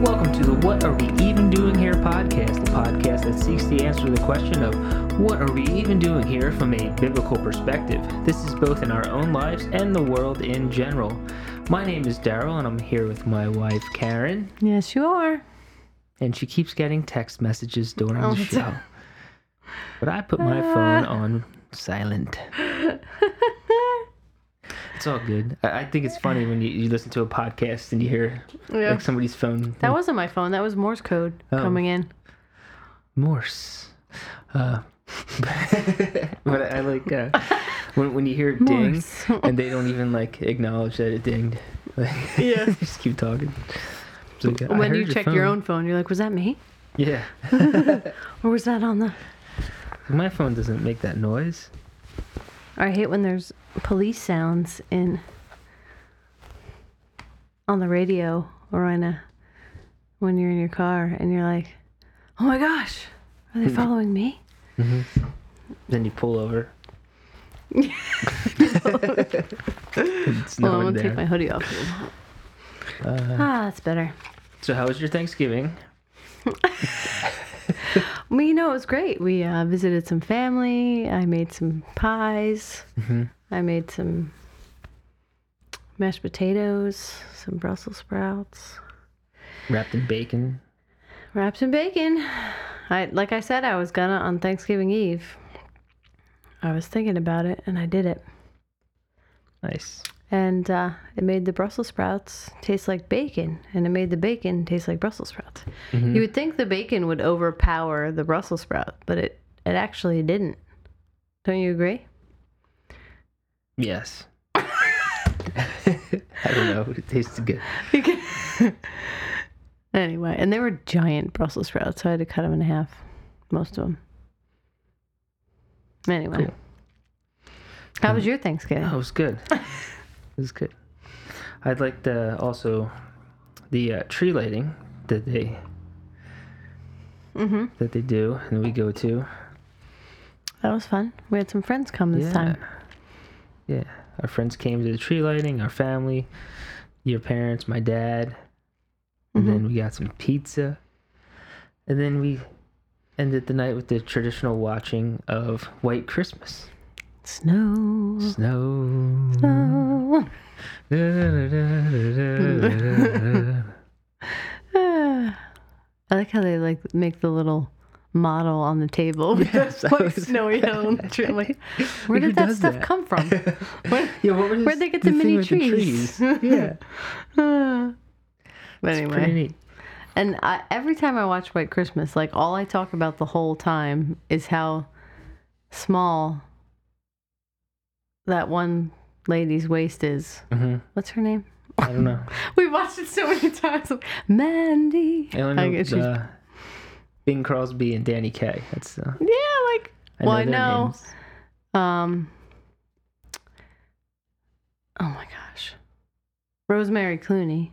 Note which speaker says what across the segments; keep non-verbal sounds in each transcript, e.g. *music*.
Speaker 1: Welcome to the What Are We Even Doing Here podcast, the podcast that seeks to answer the question of what are we even doing here from a biblical perspective. This is both in our own lives and the world in general. My name is Daryl, and I'm here with my wife, Karen,
Speaker 2: Yes, you are.
Speaker 1: and she keeps getting text messages during
Speaker 2: Oh,
Speaker 1: the show. *laughs* But I put my ah. phone on silent. *laughs* It's all good. I, I think it's funny when you, you listen to a podcast and you hear
Speaker 2: Yeah.
Speaker 1: like somebody's phone.
Speaker 2: That wasn't my phone. That was Morse code
Speaker 1: Oh.
Speaker 2: coming in.
Speaker 1: Morse. Uh, *laughs* but I like uh, when when you hear it ding *laughs* and they don't even like acknowledge that it dinged. Like, *laughs*
Speaker 2: Yeah.
Speaker 1: just keep talking. Like,
Speaker 2: when you check your own phone, you're like, was that me?
Speaker 1: Yeah.
Speaker 2: Or was that on the.
Speaker 1: My phone doesn't make that noise.
Speaker 2: I hate when there's police sounds in. on the radio or in a. when you're in your car and you're like, oh my gosh, are they following me?
Speaker 1: Then you pull over. *laughs* it's
Speaker 2: on,
Speaker 1: one
Speaker 2: I'm gonna take my hoodie off.
Speaker 1: Uh,
Speaker 2: ah, that's better.
Speaker 1: so how was your Thanksgiving? *laughs*
Speaker 2: Well, you know, it was great. We uh, visited some family. I made some pies.
Speaker 1: Mhm.
Speaker 2: I made some mashed potatoes, some Brussels sprouts,
Speaker 1: Wrapped in bacon.
Speaker 2: wrapped in bacon. I like I said I was gonna on Thanksgiving Eve. I was thinking about it and I did it.
Speaker 1: Nice.
Speaker 2: And uh, it made the Brussels sprouts taste like bacon, and it made the bacon taste like Brussels sprouts.
Speaker 1: Mhm.
Speaker 2: You would think the bacon would overpower the Brussels sprout, but it, it actually didn't. Don't you agree?
Speaker 1: Yes. *laughs* *laughs* I don't know. It tasted good. *laughs*
Speaker 2: anyway, and they were giant Brussels sprouts, so I had to cut them in half, most of them. Anyway,
Speaker 1: Cool.
Speaker 2: how was your Thanksgiving?
Speaker 1: Oh, it was good. it was good. I'd like to also the uh, tree lighting that they
Speaker 2: Mm-hmm.
Speaker 1: that they do and we go to.
Speaker 2: That was fun. We had some friends come this
Speaker 1: yeah.
Speaker 2: time.
Speaker 1: Yeah. Our friends came to the tree lighting, our family, your parents, my dad. And
Speaker 2: Mm-hmm.
Speaker 1: then we got some pizza. And then we ended the night with the traditional watching of White Christmas.
Speaker 2: Snow.
Speaker 1: Snow.
Speaker 2: Snow.
Speaker 1: Da-da-da-da-da-da-da. *laughs*
Speaker 2: Ah. I like how they like make the little model on the table with
Speaker 1: Yes,
Speaker 2: the
Speaker 1: was-
Speaker 2: snowy the tree. I'm like, where did that stuff
Speaker 1: that?
Speaker 2: come from? Where, *laughs*
Speaker 1: Yeah, what
Speaker 2: Where'd they get the
Speaker 1: thing
Speaker 2: mini
Speaker 1: with the
Speaker 2: trees? *laughs*
Speaker 1: Yeah,
Speaker 2: Ah. but
Speaker 1: it's pretty
Speaker 2: anyway,
Speaker 1: neat.
Speaker 2: and I, every time I watch White Christmas, like all I talk about the whole time is how small that one lady's waist is.
Speaker 1: hmm
Speaker 2: What's her name?
Speaker 1: I don't know. *laughs*
Speaker 2: We watched it so many times. Mandy.
Speaker 1: I only know
Speaker 2: guess
Speaker 1: uh, Bing Crosby and Danny Kaye. That's uh,
Speaker 2: yeah, like
Speaker 1: I
Speaker 2: Well,
Speaker 1: know
Speaker 2: I know. Um. Oh my gosh, Rosemary Clooney.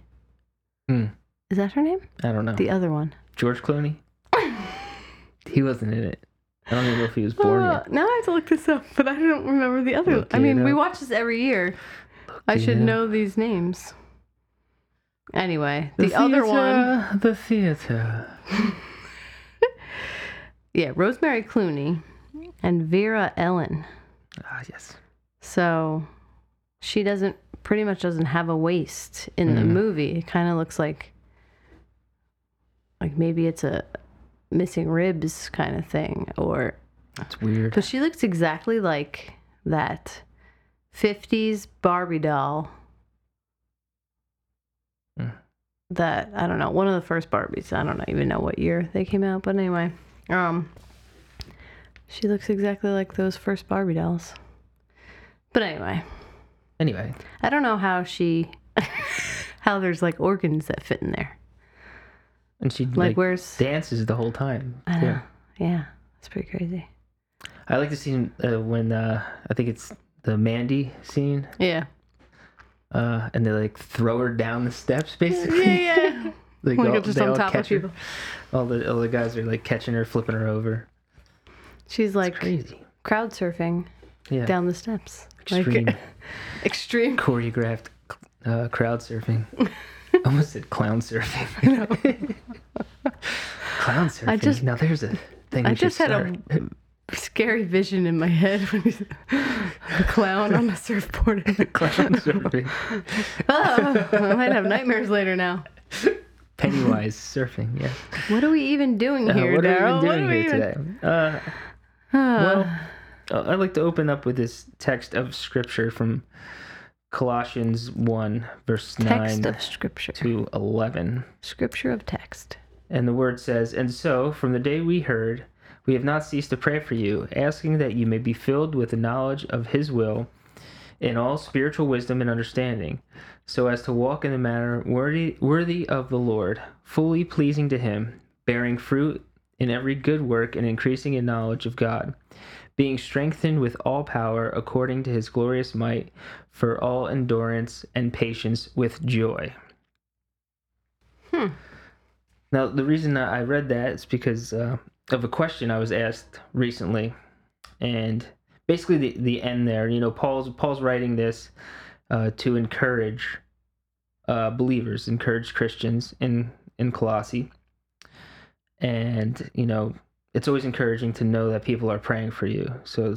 Speaker 1: Hmm.
Speaker 2: Is that her name?
Speaker 1: I don't know.
Speaker 2: The other one.
Speaker 1: George Clooney. *laughs* he wasn't in it. I don't even know if he was born
Speaker 2: Uh,
Speaker 1: yet.
Speaker 2: now I have to look this up, but I don't remember the other.
Speaker 1: Look
Speaker 2: I mean,
Speaker 1: it
Speaker 2: we watch this every year. I should
Speaker 1: up.
Speaker 2: know these names. Anyway, the, other one.
Speaker 1: The theater. *laughs*
Speaker 2: Yeah, Rosemary Clooney and Vera Ellen.
Speaker 1: Ah, yes.
Speaker 2: So she doesn't pretty much doesn't have a waist in the
Speaker 1: Mm.
Speaker 2: movie. It kind of looks like like maybe it's a missing ribs kind of thing or
Speaker 1: That's weird.
Speaker 2: cuz she looks exactly like that 50s Barbie doll.
Speaker 1: Mm.
Speaker 2: That I don't know, one of the first Barbies. I don't even know what year they came out, but anyway. Um she looks exactly like those first Barbie dolls. But anyway,
Speaker 1: Anyway,
Speaker 2: I don't know how she, *laughs* how there's like organs that fit in there.
Speaker 1: and she
Speaker 2: Like,
Speaker 1: like,
Speaker 2: where's?
Speaker 1: dances the whole time.
Speaker 2: I
Speaker 1: too.
Speaker 2: know. Yeah, it's pretty crazy.
Speaker 1: I like the scene uh, when uh, I think it's the Mandy scene,
Speaker 2: Yeah.
Speaker 1: uh, and they like throw her down the steps, *laughs* basically.
Speaker 2: Yeah, yeah.
Speaker 1: Like all,
Speaker 2: just
Speaker 1: they
Speaker 2: on
Speaker 1: all
Speaker 2: top of
Speaker 1: catch her.
Speaker 2: people.
Speaker 1: All the all the guys are like catching her, flipping her over.
Speaker 2: She's like
Speaker 1: Crazy.
Speaker 2: crowd surfing
Speaker 1: Yeah.
Speaker 2: down the steps.
Speaker 1: Extreme
Speaker 2: Like, *laughs* extreme.
Speaker 1: choreographed uh, crowd surfing. *laughs* almost said clown surfing. *laughs* clown surfing.
Speaker 2: I just-
Speaker 1: now there's a thing.
Speaker 2: I just had a scary vision in my head when he's a clown on a surfboard.
Speaker 1: clown surfing.
Speaker 2: oh, I might have nightmares later now.
Speaker 1: Pennywise surfing. Yeah.
Speaker 2: What are we even doing
Speaker 1: Uh,
Speaker 2: here,
Speaker 1: what are we
Speaker 2: What
Speaker 1: doing here
Speaker 2: even-
Speaker 1: today? Uh, *sighs* well, uh, I'd like to open up with this text of scripture from Colossians 1, verse
Speaker 2: text
Speaker 1: 9
Speaker 2: of scripture.
Speaker 1: to 11.
Speaker 2: Scripture of text.
Speaker 1: And the word says, And so, from the day we heard, we have not ceased to pray for you, asking that you may be filled with the knowledge of His will in all spiritual wisdom and understanding, so as to walk in a manner worthy, worthy of the Lord, fully pleasing to Him, bearing fruit in every good work and increasing in knowledge of God, being strengthened with all power according to His glorious might, for all endurance and patience with joy.
Speaker 2: Hmm.
Speaker 1: Now, the reason that I read that is because uh, of a question I was asked recently, and basically the the end there. You know, Paul's Paul's writing this uh, to encourage uh, believers, encourage Christians in in Colossae, and you know, it's always encouraging to know that people are praying for you. So,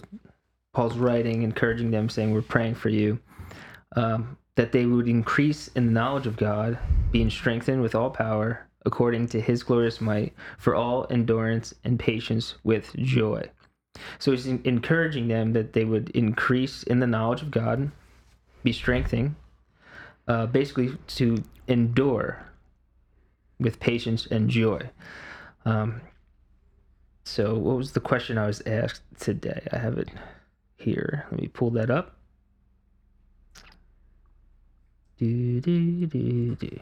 Speaker 1: Paul's writing, encouraging them, saying, "We're praying for you." Um, that they would increase in the knowledge of God, being strengthened with all power according to his glorious might for all endurance and patience with joy. So he's encouraging them that they would increase in the knowledge of God, be strengthening, uh, basically to endure with patience and joy. Um, so, what was the question I was asked today? I have it here. Let me pull that up. Do, do, do,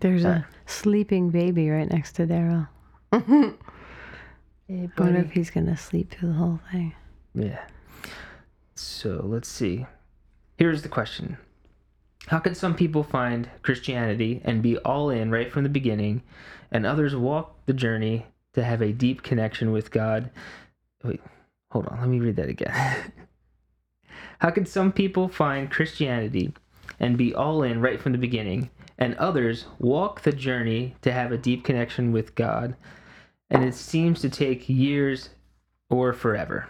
Speaker 2: There's a uh, sleeping baby right next to Daryl. *laughs* I
Speaker 1: Hey,
Speaker 2: wonder if he's gonna sleep through the whole thing.
Speaker 1: Yeah. So let's see. Here's the question How can some people find Christianity and be all in right from the beginning, and others walk the journey to have a deep connection with God? Wait, hold on. Let me read that again. *laughs* How can some people find Christianity and be all in right from the beginning, and others walk the journey to have a deep connection with God, and it seems to take years or forever?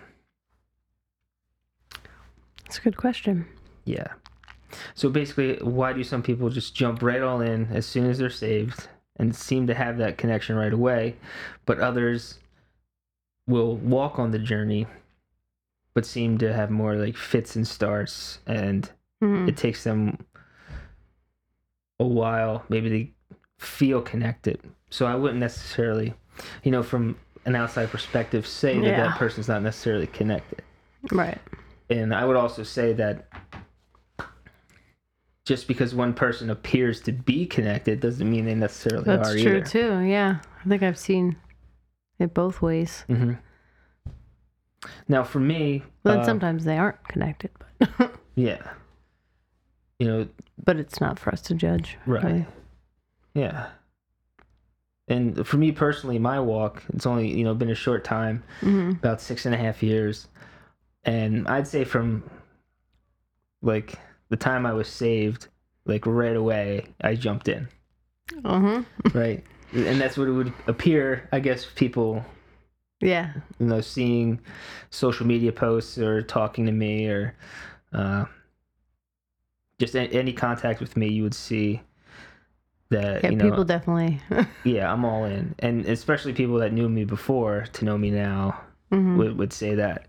Speaker 2: That's a good question.
Speaker 1: Yeah. So basically, why do some people just jump right all in as soon as they're saved and seem to have that connection right away, but others will walk on the journey but seem to have more like fits and starts and
Speaker 2: Mhm.
Speaker 1: it takes them a while maybe they feel connected. So I wouldn't necessarily, you know, from an outside perspective say that
Speaker 2: Yeah.
Speaker 1: that person's not necessarily connected
Speaker 2: Right.
Speaker 1: and I would also say that just because one person appears to be connected doesn't mean they necessarily
Speaker 2: That's
Speaker 1: are
Speaker 2: true
Speaker 1: either.
Speaker 2: too. Yeah. I think I've seen it both ways.
Speaker 1: hmm Now, for me,
Speaker 2: But then
Speaker 1: uh,
Speaker 2: sometimes they aren't connected, but *laughs*
Speaker 1: yeah, you know,
Speaker 2: but it's not for us to judge.
Speaker 1: right,
Speaker 2: really.
Speaker 1: yeah. And for me personally, my walk, it's only you know been a short time,
Speaker 2: Mhm.
Speaker 1: about six and a half years, and I'd say from like the time I was saved, like right away, I jumped in.
Speaker 2: Uh-huh. *laughs*
Speaker 1: right and that's what it would appear i guess people
Speaker 2: Yeah.
Speaker 1: you know seeing social media posts or talking to me or uh, just a- any contact with me you would see that
Speaker 2: Yeah,
Speaker 1: you know
Speaker 2: people definitely. *laughs*
Speaker 1: yeah i'm all in and especially people that knew me before to know me now
Speaker 2: Mhm.
Speaker 1: would, would say that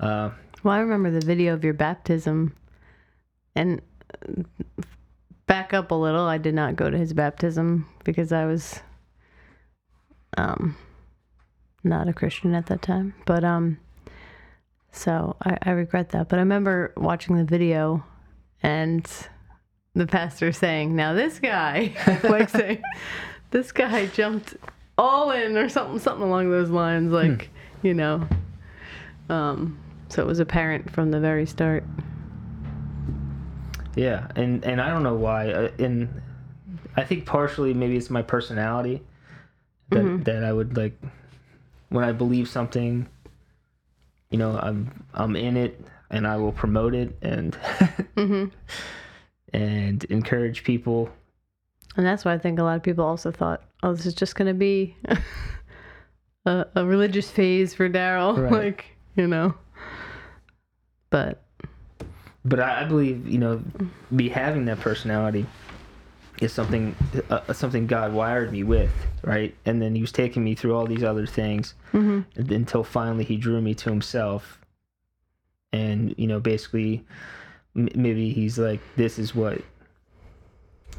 Speaker 1: uh,
Speaker 2: Well, I remember the video of your baptism, and back up a little. I did not go to his baptism because I was um not a Christian at that time. But um, so I, I regret that. But I remember watching the video, and the pastor saying, "Now this guy," *laughs* like saying, "This guy jumped all in" or something, something along those lines, like you know. Um, so it was apparent from the very start.
Speaker 1: Yeah, and and I don't know why. Uh, and I think partially maybe it's my personality that
Speaker 2: Mhm.
Speaker 1: that I would like when I believe something. You know, I'm I'm in it. and I will promote it and *laughs*
Speaker 2: hmm
Speaker 1: and encourage people.
Speaker 2: And that's why I think a lot of people also thought, oh, this is just going to be *laughs* a, a religious phase for Daryl. *laughs*
Speaker 1: Right.
Speaker 2: Like, you know. But,
Speaker 1: But I, believe you know, me having that personality is something uh, something God wired me with, right? And then He was taking me through all these other things
Speaker 2: hmm
Speaker 1: until finally He drew me to Himself. And you know, basically, m- maybe He's like, "This is what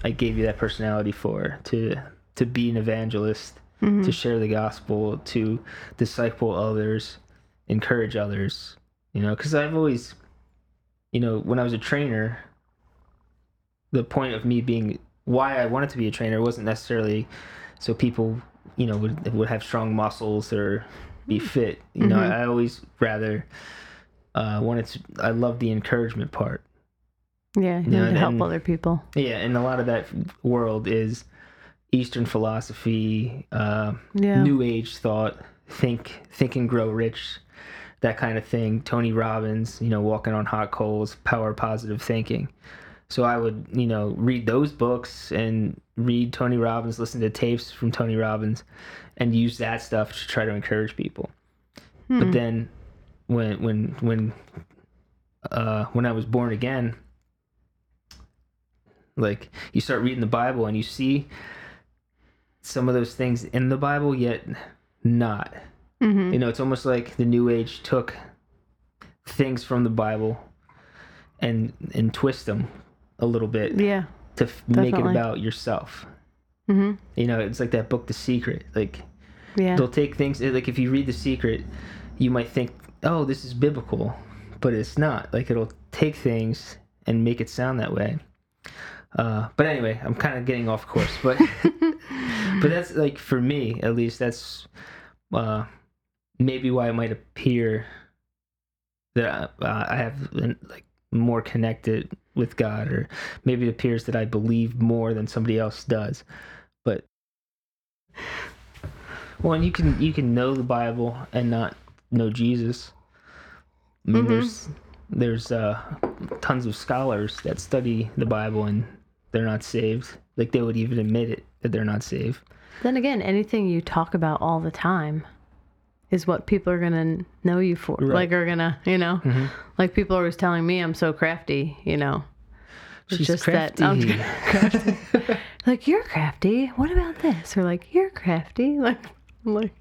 Speaker 1: I gave you that personality for to to be an evangelist."
Speaker 2: hmm
Speaker 1: to share the gospel, to disciple others, encourage others. You know, because I've always, you know, when I was a trainer, the point of me being why I wanted to be a trainer wasn't necessarily so people, you know, would would have strong muscles or be fit. You know,
Speaker 2: Mhm.
Speaker 1: I, I always rather uh, wanted to. I love the encouragement part.
Speaker 2: yeah, you need to help
Speaker 1: and-
Speaker 2: other people.
Speaker 1: Yeah, and a lot of that world is Eastern philosophy, uh,
Speaker 2: Yeah.
Speaker 1: new age thought think think and grow rich that kind of thing tony robbins you know walking on hot coals power positive thinking so i would you know read those books and read tony robbins listen to tapes from tony robbins and use that stuff to try to encourage people
Speaker 2: Hmm.
Speaker 1: but then when when when uh when i was born again like you start reading the bible and you see some of those things in the bible yet not
Speaker 2: Mhm.
Speaker 1: you know it's almost like the new age took things from the bible and and twist them a little bit
Speaker 2: Yeah.
Speaker 1: to f- make it about yourself
Speaker 2: hmm
Speaker 1: you know it's like that book the secret like
Speaker 2: Yeah.
Speaker 1: they'll take things like if you read the secret you might think oh this is biblical but it's not. Like it'll take things and make it sound that way. Uh, but anyway i'm kind of getting off course but *laughs* but that's like for me at least that's uh, maybe why it might appear that uh, i have been, like more connected with god or maybe it appears that i believe more than somebody else does. But well and you can you can know the bible and not know jesus i mean
Speaker 2: Mhm.
Speaker 1: there's there's uh tons of scholars that study the bible and they're not saved like they would even admit it that they're not saved
Speaker 2: Then again, anything you talk about all the time is what people are gonna know you for.
Speaker 1: Right.
Speaker 2: Like are gonna, you know,
Speaker 1: Mhm.
Speaker 2: like people are always telling me I'm so crafty, you know. It's
Speaker 1: She's
Speaker 2: just that I'm
Speaker 1: crafty. *laughs*
Speaker 2: crafty. like you're crafty. What about this? Or like you're crafty. *laughs* Like, I'm like,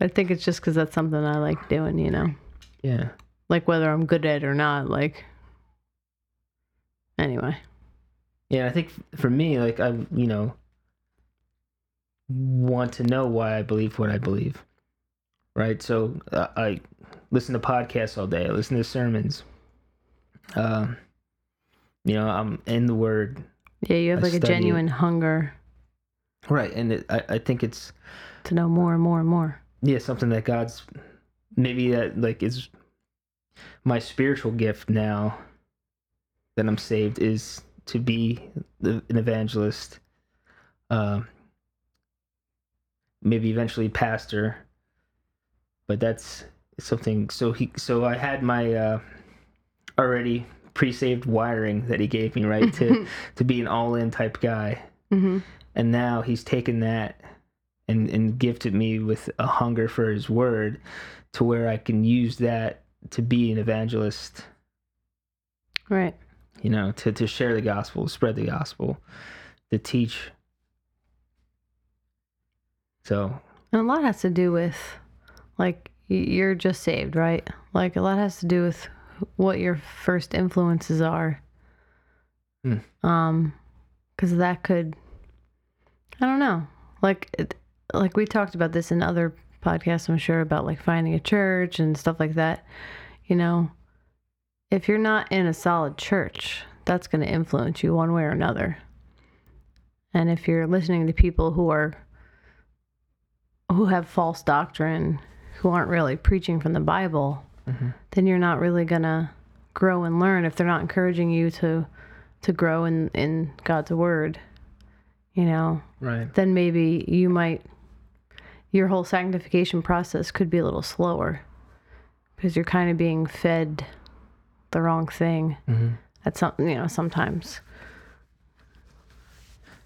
Speaker 2: I think it's just because that's something I like doing, you know.
Speaker 1: yeah
Speaker 2: Like whether I'm good at it or not. Like, anyway.
Speaker 1: Yeah, I think for me, like I, you know, want to know why I believe what I believe, right? So uh, I listen to podcasts all day. I listen to sermons. Um, you know, I'm in the Word,
Speaker 2: Yeah, you have
Speaker 1: I
Speaker 2: like a
Speaker 1: study
Speaker 2: genuine hunger
Speaker 1: right? And it, I, I think it's
Speaker 2: to know more and more and more.
Speaker 1: yeah something that God's maybe that like is my spiritual gift now that I'm saved is to be the, an evangelist, um, maybe eventually pastor. But that's something. So he, so I had my uh, already pre-saved wiring that he gave me, right, to *laughs* to be an all-in type guy,
Speaker 2: hmm
Speaker 1: and now he's taken that and and gifted me with a hunger for his word, to where I can use that to be an evangelist
Speaker 2: Right.
Speaker 1: you know, to, to share the gospel, spread the gospel, to teach. So,
Speaker 2: And a lot has to do with, like, you're just saved, right? Like, a lot has to do with what your first influences are.
Speaker 1: Hmm.
Speaker 2: Um, because that could, I don't know, like, it, like we talked about this in other podcasts, I'm sure, about like finding a church and stuff like that. You know, if you're not in a solid church, that's going to influence you one way or another. And if you're listening to people who are who have false doctrine, who aren't really preaching from the Bible,
Speaker 1: Mhm.
Speaker 2: then you're not really gonna grow and learn if they're not encouraging you to to grow in in God's word. You know,
Speaker 1: right.
Speaker 2: then maybe you might your whole sanctification process could be a little slower because you're kind of being fed the wrong thing
Speaker 1: Mhm.
Speaker 2: at some you know sometimes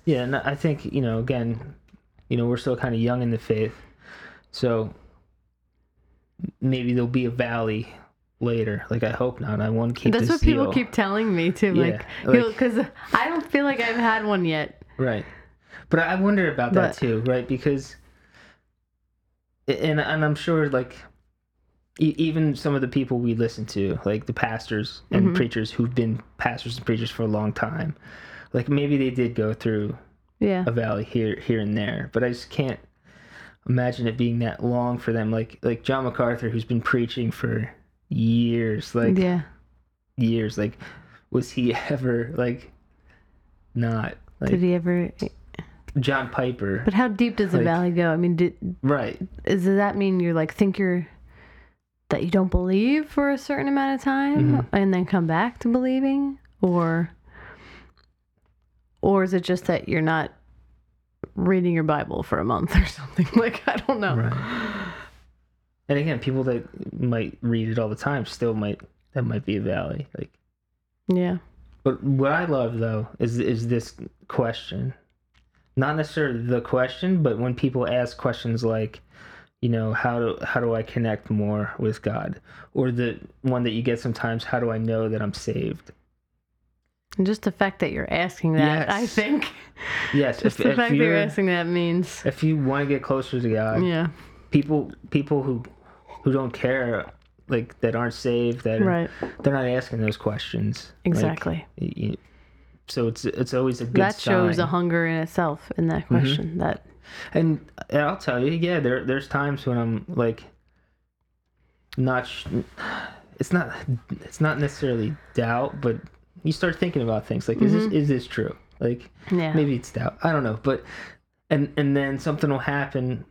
Speaker 1: Yeah, and I think you know, again, you know, we're still kind of young in the faith, so maybe there'll be a valley later. Like I hope not. I want to keep.
Speaker 2: that's what people
Speaker 1: zeal.
Speaker 2: keep telling me too
Speaker 1: Yeah,
Speaker 2: like
Speaker 1: like-
Speaker 2: because i don't feel like i've had one yet
Speaker 1: Right. But I wonder about that
Speaker 2: But-
Speaker 1: too, right? Because, and and I'm sure like, e- even some of the people we listen to, like the pastors and
Speaker 2: Mhm.
Speaker 1: preachers who've been pastors and preachers for a long time, like maybe they did go through
Speaker 2: yeah
Speaker 1: a valley here here and there, but I just can't imagine it being that long for them. Like like John MacArthur, who's been preaching for years, like
Speaker 2: yeah
Speaker 1: years, like was he *laughs* ever like not like
Speaker 2: did he ever
Speaker 1: John Piper?
Speaker 2: but how deep does the
Speaker 1: Like-
Speaker 2: valley go i mean did,
Speaker 1: Right.
Speaker 2: is, does that mean you're like think you're that you don't believe for a certain amount of time
Speaker 1: Mhm.
Speaker 2: and then come back to believing or or is it just that you're not reading your bible for a month *laughs* or something like i don't know
Speaker 1: Right. And again, people that might read it all the time still might that might be a valley. Like,
Speaker 2: yeah
Speaker 1: but what I love though is is this question, not necessarily the question, but when people ask questions like, you know, how do how do I connect more with God, or the one that you get sometimes, how do I know that I'm saved?
Speaker 2: and just the fact that you're asking that i think.
Speaker 1: Yes,
Speaker 2: just
Speaker 1: if,
Speaker 2: the
Speaker 1: if
Speaker 2: fact that you're
Speaker 1: you're
Speaker 2: asking that means
Speaker 1: if you want to get closer to God,
Speaker 2: yeah.
Speaker 1: people people who who don't care like that aren't saved that are,
Speaker 2: right.
Speaker 1: they're not asking those questions.
Speaker 2: Exactly.
Speaker 1: y- y- so it's it's always a good
Speaker 2: that shows a hunger in itself in that
Speaker 1: Mm-hmm.
Speaker 2: question that
Speaker 1: and i'll tell you yeah there there's times when i'm like not sh- it's not it's not necessarily doubt but you start thinking about things like is this is this true? Like
Speaker 2: yeah.
Speaker 1: maybe it's doubt i don't know but and and then something will happen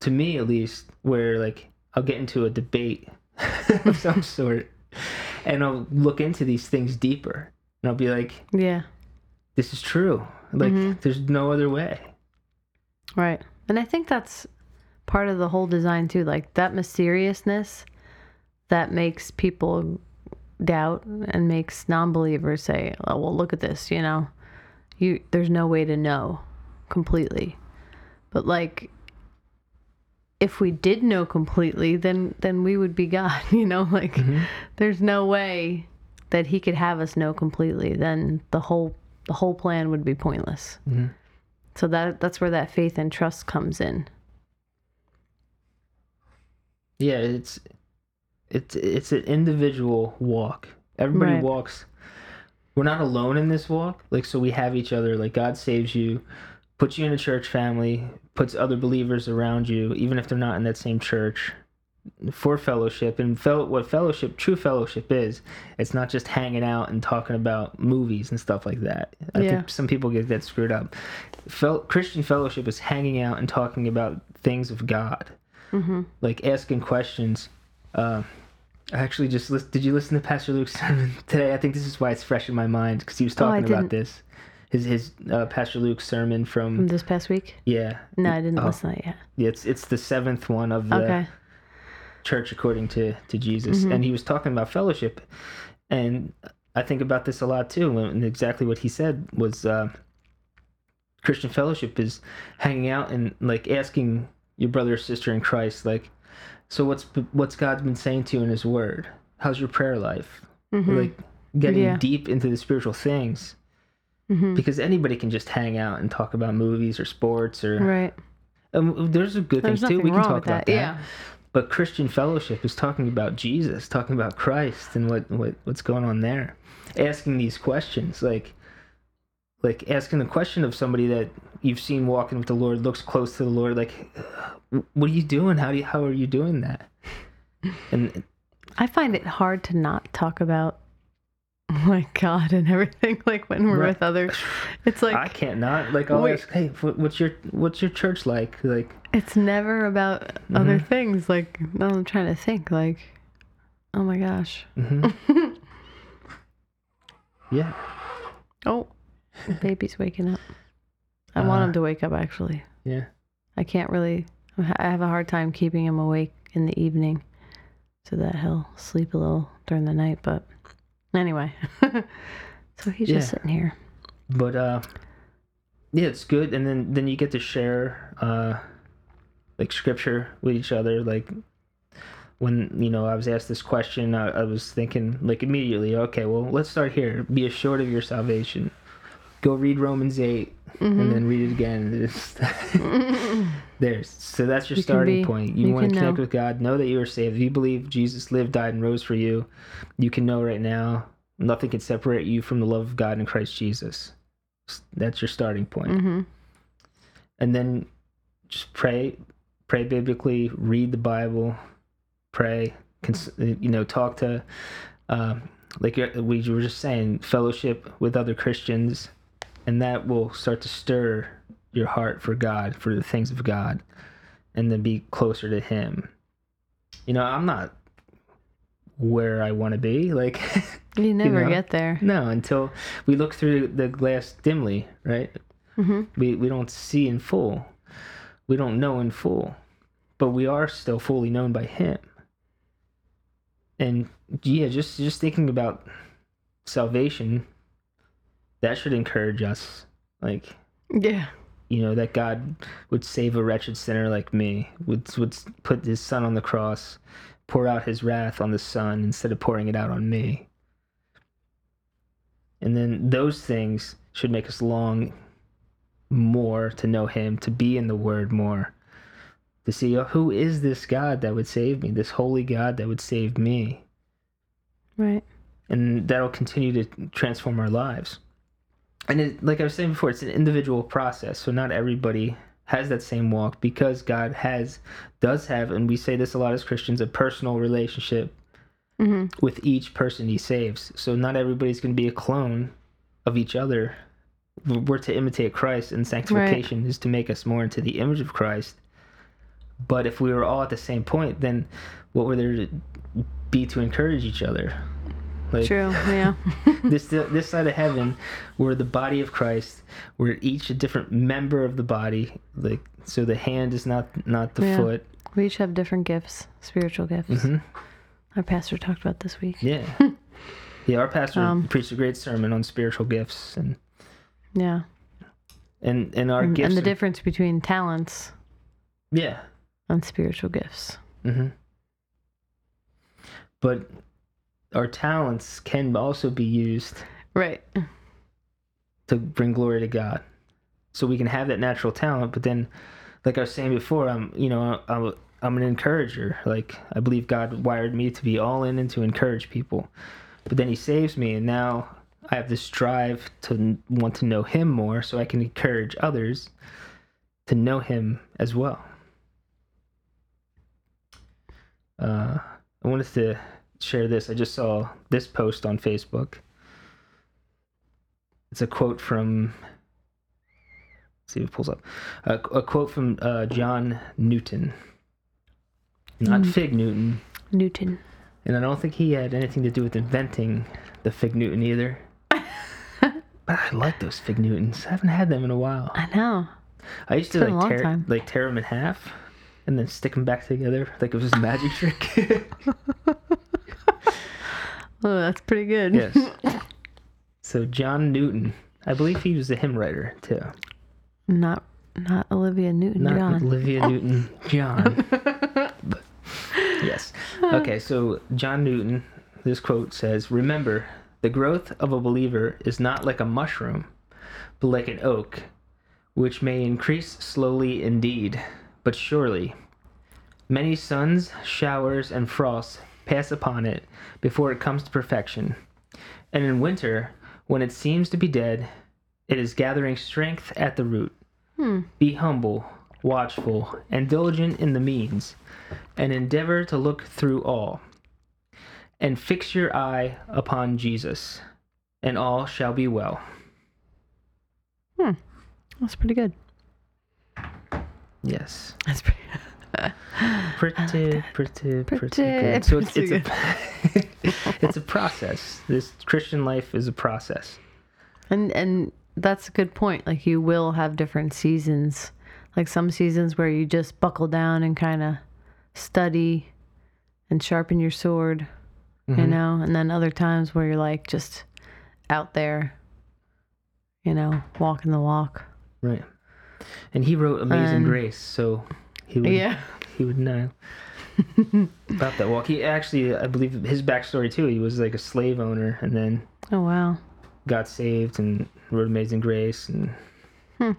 Speaker 1: to me at least where like i'll get into a debate *laughs* of some *laughs* sort and i'll look into these things deeper and i'll be like
Speaker 2: yeah
Speaker 1: this is true like
Speaker 2: Mhm.
Speaker 1: there's no other way
Speaker 2: Right. And I think that's part of the whole design too. Like that mysteriousness that makes people doubt and makes non-believers say, "Oh, well, look at this, you know. You there's no way to know completely." But like if we did know completely, then then we would be God, *laughs* you know? Like
Speaker 1: Mhm.
Speaker 2: there's no way that he could have us know completely. Then the whole the whole plan would be pointless.
Speaker 1: Mhm.
Speaker 2: So that that's where that faith and trust comes in.
Speaker 1: yeah it's it's it's an individual walk everybody
Speaker 2: Right.
Speaker 1: walks we're not alone in this walk like so we have each other like god saves you puts you in a church family puts other believers around you even if they're not in that same church for fellowship and felt what fellowship true fellowship is it's not just hanging out and talking about movies and stuff like that i
Speaker 2: Yeah.
Speaker 1: think some people get that screwed up Fel- christian fellowship is hanging out and talking about things of god
Speaker 2: Mm-hmm.
Speaker 1: like asking questions. Uh, I actually just lis- did you listen to Pastor Luke's *laughs* sermon today? I think this is why it's fresh in my mind because he was
Speaker 2: Oh,
Speaker 1: talking about this. His his uh, Pastor Luke's sermon from
Speaker 2: From this past week?
Speaker 1: yeah
Speaker 2: No, I didn't
Speaker 1: Oh.
Speaker 2: listen to that yet.
Speaker 1: yeah, it's it's the seventh one of the
Speaker 2: Okay.
Speaker 1: Church according to to Jesus,
Speaker 2: Mhm.
Speaker 1: and he was talking about fellowship, and I think about this a lot too. And exactly what he said was uh, Christian fellowship is hanging out and like asking your brother or sister in Christ, like, so what's what's God's been saying to you in His Word? How's your prayer life?
Speaker 2: Mhm.
Speaker 1: Like getting
Speaker 2: Yeah.
Speaker 1: deep into the spiritual things,
Speaker 2: Mhm.
Speaker 1: because anybody can just hang out and talk about movies or sports or.
Speaker 2: Right.
Speaker 1: Um, there's a good
Speaker 2: There's
Speaker 1: things too. We can talk about
Speaker 2: that.
Speaker 1: that.
Speaker 2: Yeah.
Speaker 1: But Christian fellowship is talking about Jesus, talking about Christ and what, what what's going on there. Asking these questions, like like asking the question of somebody that you've seen walking with the Lord, looks close to the Lord, like what are you doing? How do you, how are you doing that? *laughs* And
Speaker 2: I find it hard to not talk about *laughs* like God and everything. *laughs* Like when we're
Speaker 1: Right.
Speaker 2: with others, it's like
Speaker 1: I can't not like ask, hey, what's your what's your church like? Like
Speaker 2: it's never about other
Speaker 1: Mhm.
Speaker 2: things. Like now I'm trying to think. Like, oh my gosh.
Speaker 1: mhm. *laughs* yeah,
Speaker 2: Oh, baby's waking up. I want
Speaker 1: Uh,
Speaker 2: him to wake up. Actually,
Speaker 1: yeah.
Speaker 2: I can't really. I have a hard time keeping him awake in the evening, so that he'll sleep a little during the night. But Anyway, *laughs* so he's just
Speaker 1: Yeah.
Speaker 2: sitting here.
Speaker 1: but uh yeah it's good and then then you get to share uh like scripture with each other like when you know i was asked this question I, I was thinking like immediately okay well let's start here be assured of your salvation go read romans 8
Speaker 2: Mm-hmm.
Speaker 1: and then read it again. *laughs* *laughs* There's so that's your
Speaker 2: You
Speaker 1: starting
Speaker 2: be-
Speaker 1: point. You,
Speaker 2: you
Speaker 1: want to connect
Speaker 2: know.
Speaker 1: with god. Know that you are saved. If you believe jesus lived died and rose for you you can know right now nothing can separate you from the love of god in christ jesus. That's your starting point.
Speaker 2: Mm-hmm.
Speaker 1: and then just pray pray biblically read the bible pray cons- you know talk to um, like you- we were just saying fellowship with other christians and that will start to stir your heart for god for the things of god and then be closer to him you know i'm not where i want to be like *laughs*
Speaker 2: You never
Speaker 1: know?
Speaker 2: get there.
Speaker 1: no until we look through the glass dimly right
Speaker 2: Mm-hmm.
Speaker 1: we we don't see in full we don't know in full but we are still fully known by him and yeah just just thinking about salvation that should encourage us like
Speaker 2: Yeah.
Speaker 1: you know that god would save a wretched sinner like me would would put his son on the cross pour out his wrath on the son instead of pouring it out on me and then those things should make us long more to know him to be in the word more to see oh, who is this god that would save me this holy god that would save me
Speaker 2: Right.
Speaker 1: and that'll continue to transform our lives. And it, like I was saying before, it's an individual process, so not everybody has that same walk because God has does have, and we say this a lot as Christians, a personal relationship
Speaker 2: Mm-hmm.
Speaker 1: with each person He saves. So not everybody's going to be a clone of each other. We're to imitate Christ, and sanctification is to make us more into the image of Christ. But if we were all at the same point, then what were there be to encourage each other? Like,
Speaker 2: True. Yeah. *laughs*
Speaker 1: this this side of heaven we're the body of christ we're each a different member of the body like so the hand is not not the
Speaker 2: Yeah.
Speaker 1: foot
Speaker 2: we each have different gifts, spiritual gifts.
Speaker 1: hmm
Speaker 2: Our pastor talked about this week.
Speaker 1: yeah *laughs* yeah our pastor
Speaker 2: Um,
Speaker 1: preached a great sermon on spiritual gifts and
Speaker 2: Yeah.
Speaker 1: and and our
Speaker 2: And,
Speaker 1: gifts
Speaker 2: and the
Speaker 1: are-
Speaker 2: difference between talents
Speaker 1: yeah
Speaker 2: and spiritual gifts.
Speaker 1: Mm-hmm. but our talents can also be used
Speaker 2: Right.
Speaker 1: to bring glory to God. So we can have that natural talent, but then, like I was saying before, I'm you know I'm, I'm an encourager. Like I believe God wired me to be all in and to encourage people, but then He saves me, and now I have this drive to want to know Him more, so I can encourage others to know Him as well. Uh, I wanted to share this. I just saw this post on Facebook. It's a quote from. Let's see if it pulls up. A, a quote from uh, John Newton, not
Speaker 2: Mm.
Speaker 1: Fig Newton,
Speaker 2: Newton.
Speaker 1: and I don't think he had anything to do with inventing the Fig Newton either. *laughs* but I like those Fig Newtons. I haven't had them in a while.
Speaker 2: I know.
Speaker 1: I used to like tear,
Speaker 2: time.
Speaker 1: like tear them in half, and then stick them back together like it was a magic trick. *laughs* *laughs* *laughs*
Speaker 2: Oh, that's pretty good.
Speaker 1: yes. *laughs* So John Newton, I believe he was a hymn writer too.
Speaker 2: Not not Olivia Newton
Speaker 1: Not
Speaker 2: John.
Speaker 1: Olivia *laughs* Newton John. but, yes. Okay, so John Newton, this quote says Remember, the growth of a believer is not like a mushroom, but like an oak, which may increase slowly indeed, but surely. Many suns, showers, and frosts pass upon it before it comes to perfection. And in winter, when it seems to be dead, it is gathering strength at the root.
Speaker 2: Hmm.
Speaker 1: Be humble, watchful, and diligent in the means, and endeavor to look through all. And fix your eye upon Jesus, and all shall be well. Hmm.
Speaker 2: That's pretty good.
Speaker 1: Yes.
Speaker 2: That's pretty. *laughs* *laughs*
Speaker 1: Pretty, pretty, pretty,
Speaker 2: Pretty,
Speaker 1: good. So it's, it's a *laughs* it's a process. This Christian life is a process.
Speaker 2: And and that's a good point. Like you will have different seasons. Like some seasons where you just buckle down and kind of study and sharpen your sword. you
Speaker 1: Mhm.
Speaker 2: know, and then other times where you're like just out there, you know, walking the walk.
Speaker 1: Right. And he wrote Amazing
Speaker 2: And-
Speaker 1: Grace, so he would
Speaker 2: Yeah.
Speaker 1: he would know *laughs* about that walk. He actually, I believe, his backstory too. He was like a slave owner, and then
Speaker 2: Oh wow.
Speaker 1: got saved and wrote Amazing Grace, and hmm.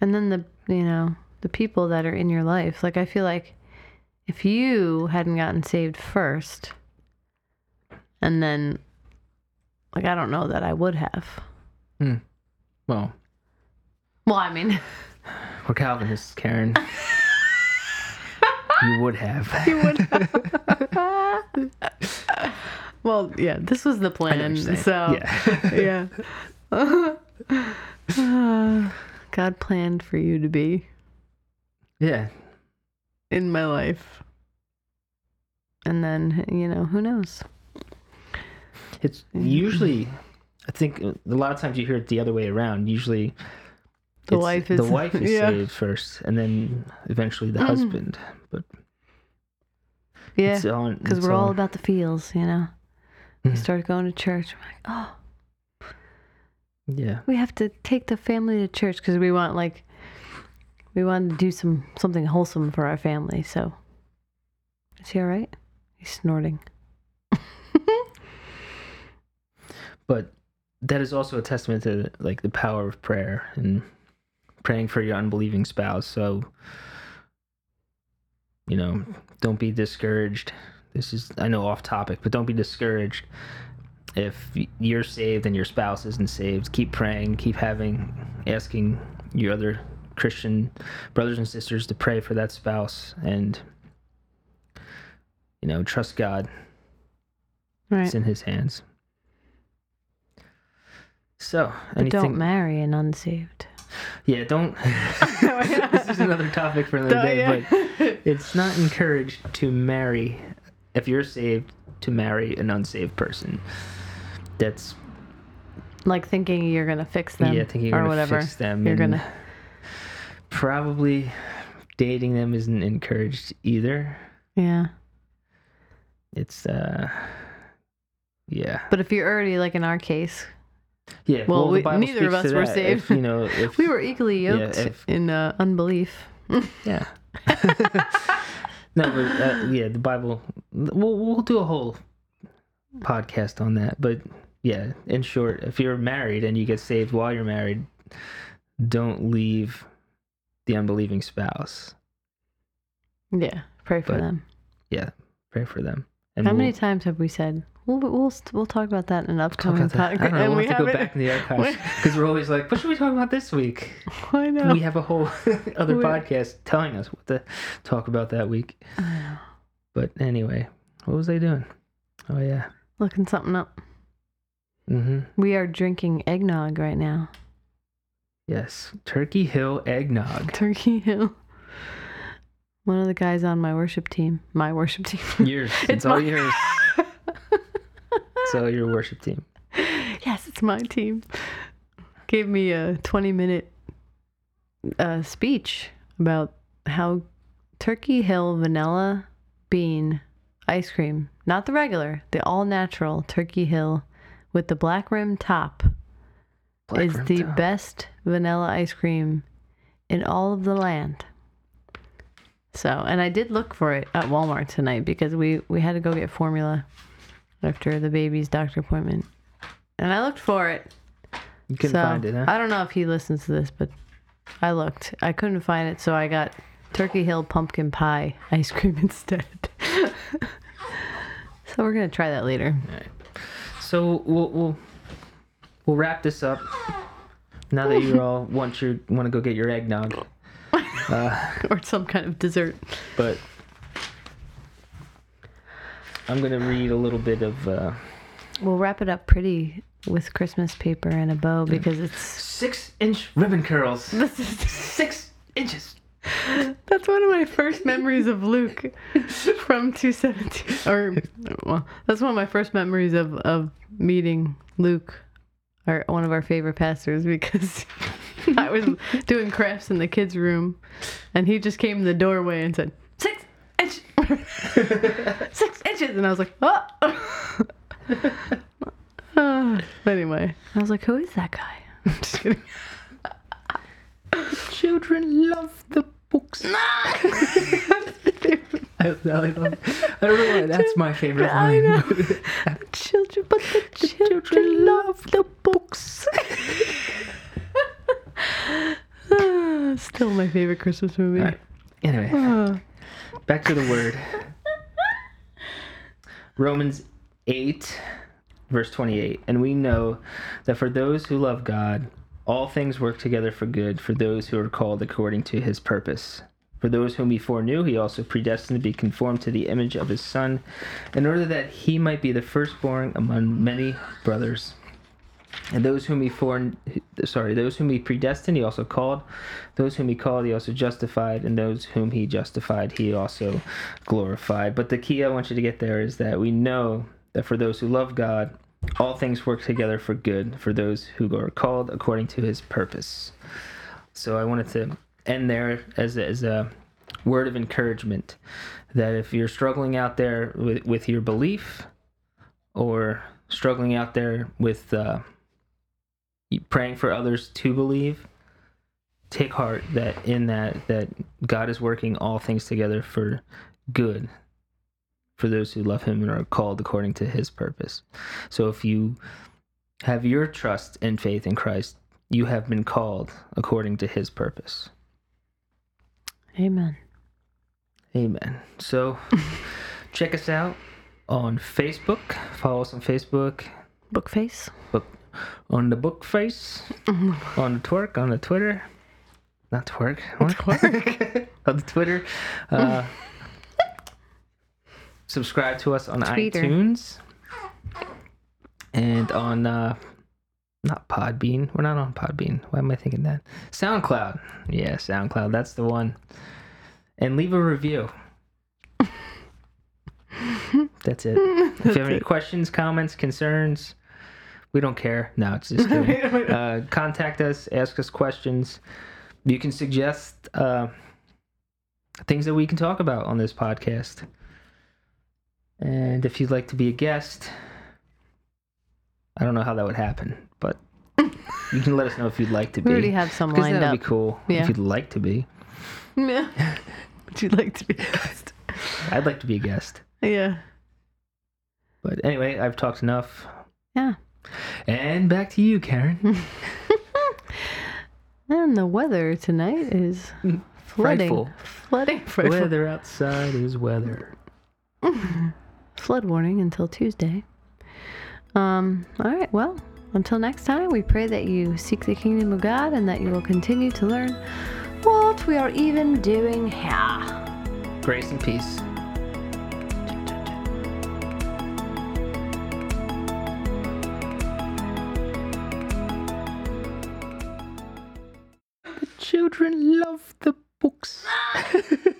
Speaker 2: And then the you know the people that are in your life. Like I feel like if you hadn't gotten saved first, and then like I don't know that I would have.
Speaker 1: well,
Speaker 2: Well, I mean, *laughs*
Speaker 1: we're Calvinists, Karen. you would have. *laughs*
Speaker 2: you would. Have. well, yeah, this was the
Speaker 1: I know what
Speaker 2: plan. So
Speaker 1: yeah.
Speaker 2: yeah. Uh, *laughs* God planned for you to be
Speaker 1: yeah.
Speaker 2: in my life. And then, you know, who knows?
Speaker 1: It's usually, I think, a lot of times you hear it the other way around. Usually,
Speaker 2: The
Speaker 1: it's-
Speaker 2: wife
Speaker 1: the
Speaker 2: is-
Speaker 1: wife is
Speaker 2: yeah.
Speaker 1: saved first, and then eventually the
Speaker 2: Mhm.
Speaker 1: husband. But
Speaker 2: Yeah. Because we're all about the feels, you know? We
Speaker 1: Mhm.
Speaker 2: started going to church. We're like, oh,
Speaker 1: yeah.
Speaker 2: we have to take the family to church because we want, like, we wanted to do some something wholesome for our family. So, is he all right? He's snorting. *laughs*
Speaker 1: but that is also a testament to like the power of prayer and praying for your unbelieving spouse. So you know don't be discouraged. This is i know off topic but don't be discouraged. If you're saved and your spouse isn't saved keep praying keep having asking your other christian brothers and sisters to pray for that spouse and you know trust god.
Speaker 2: Right.
Speaker 1: it's in his hands. So
Speaker 2: But don't marry an unsaved.
Speaker 1: Yeah don't *laughs* this is another topic for another day but it's not encouraged to marry. If you're saved to marry an unsaved person. That's
Speaker 2: like thinking you're going to fix them
Speaker 1: yeah thinking you're
Speaker 2: or whatever.
Speaker 1: fix them
Speaker 2: You're gonna-
Speaker 1: probably dating them isn't encouraged either.
Speaker 2: Yeah.
Speaker 1: it's uh yeah.
Speaker 2: But if you're already, like in our case,
Speaker 1: yeah
Speaker 2: Well,
Speaker 1: the
Speaker 2: we- neither of us were
Speaker 1: that.
Speaker 2: saved.
Speaker 1: if, you know *laughs* if
Speaker 2: we were equally
Speaker 1: Yeah,
Speaker 2: yoked
Speaker 1: if-
Speaker 2: in uh, unbelief. *laughs*
Speaker 1: Yeah. *laughs* no, but uh, yeah, the Bible. We'll we'll do a whole podcast on that. But yeah, in short, if you're married and you get saved while you're married, don't leave the unbelieving spouse.
Speaker 2: Yeah. Pray for
Speaker 1: But
Speaker 2: them.
Speaker 1: Yeah, pray for them. And
Speaker 2: How many
Speaker 1: we'll
Speaker 2: times have we said we'll we'll we'll talk about that in an upcoming
Speaker 1: that. I
Speaker 2: podcast?
Speaker 1: don't know.
Speaker 2: And
Speaker 1: We'll
Speaker 2: we
Speaker 1: have to go back in the archives *laughs* because we're always like, "What should we talk about this week?" *laughs*
Speaker 2: I know.
Speaker 1: We have a whole *laughs* other
Speaker 2: We-
Speaker 1: podcast telling us what to talk about that week. But anyway, what was I doing? Oh yeah.
Speaker 2: Looking something up.
Speaker 1: Mm-hmm.
Speaker 2: We are drinking eggnog right now.
Speaker 1: Yes, Turkey Hill eggnog.
Speaker 2: Turkey Hill. One of the guys on my worship team. My worship team.
Speaker 1: Yours. It's,
Speaker 2: It's
Speaker 1: all
Speaker 2: my-
Speaker 1: yours. All your worship team. *laughs*
Speaker 2: yes, it's my team. Gave me a 20 minute uh, speech about how Turkey Hill vanilla bean ice cream, not the regular, the all natural Turkey Hill with the black rim top,
Speaker 1: Black
Speaker 2: is
Speaker 1: Rim
Speaker 2: the
Speaker 1: Top.
Speaker 2: best vanilla ice cream in all of the land. So, and I did look for it at Walmart tonight because we we had to go get formula after the baby's doctor appointment, and I looked for it.
Speaker 1: You couldn't
Speaker 2: so
Speaker 1: find it, huh?
Speaker 2: I don't know if he listens to this, but I looked. I couldn't find it, so I got Turkey Hill pumpkin pie ice cream *laughs* instead. so we're gonna try that later.
Speaker 1: So we'll we'll we'll wrap this up. Now that you all want your want to go get your eggnog, *laughs* uh,
Speaker 2: or some kind of dessert.
Speaker 1: but I'm gonna read a little bit of uh,
Speaker 2: We'll wrap it up pretty with Christmas paper and a bow because it's
Speaker 1: six inch ribbon curls. *laughs*
Speaker 2: this is
Speaker 1: Six inches.
Speaker 2: that's one of my first memories of Luke *laughs* from 217 or well that's one of my first memories of of meeting Luke our one of our favorite pastors because *laughs* I was doing crafts in the kids room and he just came in the doorway and said six inch, *laughs* six inches, and I was like, oh. *laughs* Uh, anyway, I was like, who is that guy? *laughs* Just kidding.
Speaker 1: Children love the books. I, I don't, I don't know why that's my favorite
Speaker 2: I
Speaker 1: line.
Speaker 2: know. The children, but the children love the books. Ah, Still my favorite Christmas movie.
Speaker 1: Right. Anyway,
Speaker 2: Ah.
Speaker 1: Back to the word. Romans 8, verse 28. And we know that for those who love God, all things work together for good for those who are called according to his purpose. For those whom he foreknew, he also predestined to be conformed to the image of his Son, in order that he might be the firstborn among many brothers. And those whom he fore, sorry, those whom he predestined, he also called. Those whom he called, he also justified. And those whom he justified, he also glorified. But the key I want you to get there is that we know that for those who love God, all things work together for good for those who are called according to his purpose. So I wanted to end there as a, as a word of encouragement that if you're struggling out there with, with your belief or struggling out there with uh, praying for others to believe take heart that in that that god is working all things together for good for those who love him and are called according to his purpose so if you have your trust and faith in christ you have been called according to his purpose
Speaker 2: Amen.
Speaker 1: Amen. So *laughs* check us out on Facebook. Follow us on Facebook, Bookface.
Speaker 2: Book face.
Speaker 1: On the book face, *laughs* on the twerk, on the Twitter. Not twerk. What?
Speaker 2: Twerk. *laughs*
Speaker 1: on the Twitter. Uh, *laughs* subscribe to us on
Speaker 2: Tweeter.
Speaker 1: iTunes. And on uh not Podbean. We're not on Podbean. Why am I thinking that? SoundCloud. Yeah, SoundCloud. That's the one. And leave a review. That's it. if you have any questions, comments, concerns, we don't care. No, it's just *laughs* kidding. uh, contact us, ask us questions. You can suggest uh, things that we can talk about on this podcast. And if you'd like to be a guest, I don't know how that would happen, but *laughs* you can let us know if you'd like to
Speaker 2: We
Speaker 1: be.
Speaker 2: already have some lined
Speaker 1: that'd
Speaker 2: up.
Speaker 1: be cool
Speaker 2: Yeah.
Speaker 1: if you'd like to be.
Speaker 2: Yeah. *laughs* Would you like to be a guest?
Speaker 1: I'd like to be a guest.
Speaker 2: Yeah.
Speaker 1: But anyway, I've talked enough.
Speaker 2: Yeah.
Speaker 1: And back to you, Karen. *laughs*
Speaker 2: And the weather tonight is flooding.
Speaker 1: Frightful.
Speaker 2: Flooding. Frightful.
Speaker 1: Weather outside is weather. *laughs*
Speaker 2: Flood warning until Tuesday. Um, all right, well, until next time, we pray that you seek the kingdom of God and that you will continue to learn what we are even doing here.
Speaker 1: Grace and peace. Children love the books. *laughs*